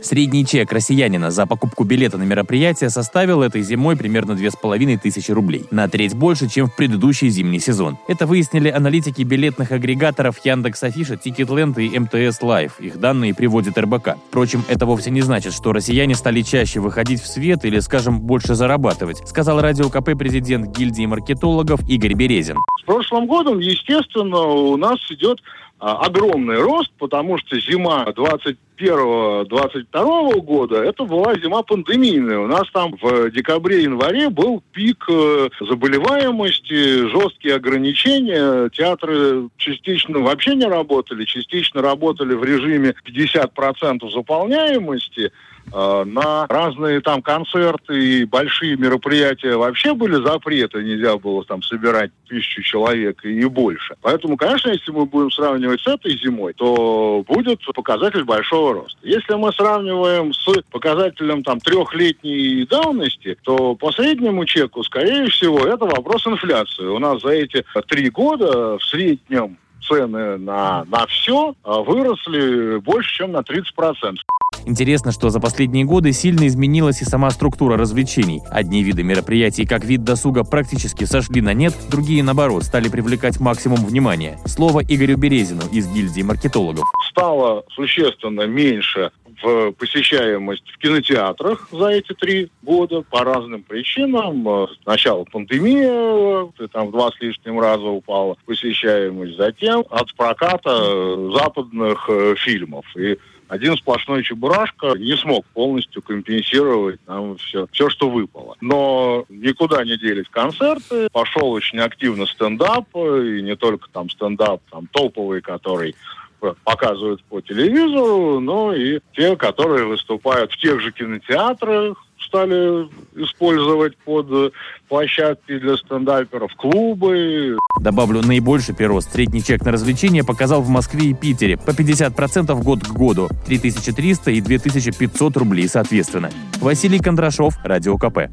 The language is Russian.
Средний чек россиянина за покупку билета на мероприятие составил этой зимой примерно 2500 рублей. На треть больше, чем в предыдущий зимний сезон. Это выяснили аналитики билетных агрегаторов Яндекс Афиша, Ticketland и МТС Live. Их данные приводит РБК. Впрочем, это вовсе не значит, что россияне стали чаще выходить в свет или, скажем, больше зарабатывать, сказал радио КП президент гильдии маркетологов Игорь Березин. С прошлым годом, естественно, у нас идет огромный рост, потому что зима 21-22 года это была зима пандемийная. У нас там в декабре-январе был пик э, заболеваемости, жесткие ограничения. Театры частично вообще не работали, частично работали в режиме 50% заполняемости. Э, на разные там концерты и большие мероприятия вообще были запреты, нельзя было там собирать тысячу человек и больше. Поэтому, конечно, если мы будем сравнивать с этой зимой, то будет показатель большого роста. Если мы сравниваем с показателем там трехлетней давности, то по среднему чеку, скорее всего, это вопрос инфляции. У нас за эти три года в среднем цены на, на все а, выросли больше, чем на 30%. Интересно, что за последние годы сильно изменилась и сама структура развлечений. Одни виды мероприятий как вид досуга практически сошли на нет, другие, наоборот, стали привлекать максимум внимания. Слово Игорю Березину из гильдии маркетологов. Стало существенно меньше в посещаемость в кинотеатрах за эти три года по разным причинам. Сначала пандемия, там в два с лишним раза упала посещаемость, затем от проката западных э, фильмов. И один сплошной чебурашка не смог полностью компенсировать нам все, все, что выпало. Но никуда не делись концерты, пошел очень активно стендап, и не только там стендап, там топовый, который показывают по телевизору, но и те, которые выступают в тех же кинотеатрах, стали использовать под площадки для стендаперов, клубы. Добавлю, наибольший прирост средний чек на развлечения показал в Москве и Питере по 50% год к году, 3300 и 2500 рублей соответственно. Василий Кондрашов, Радио КП.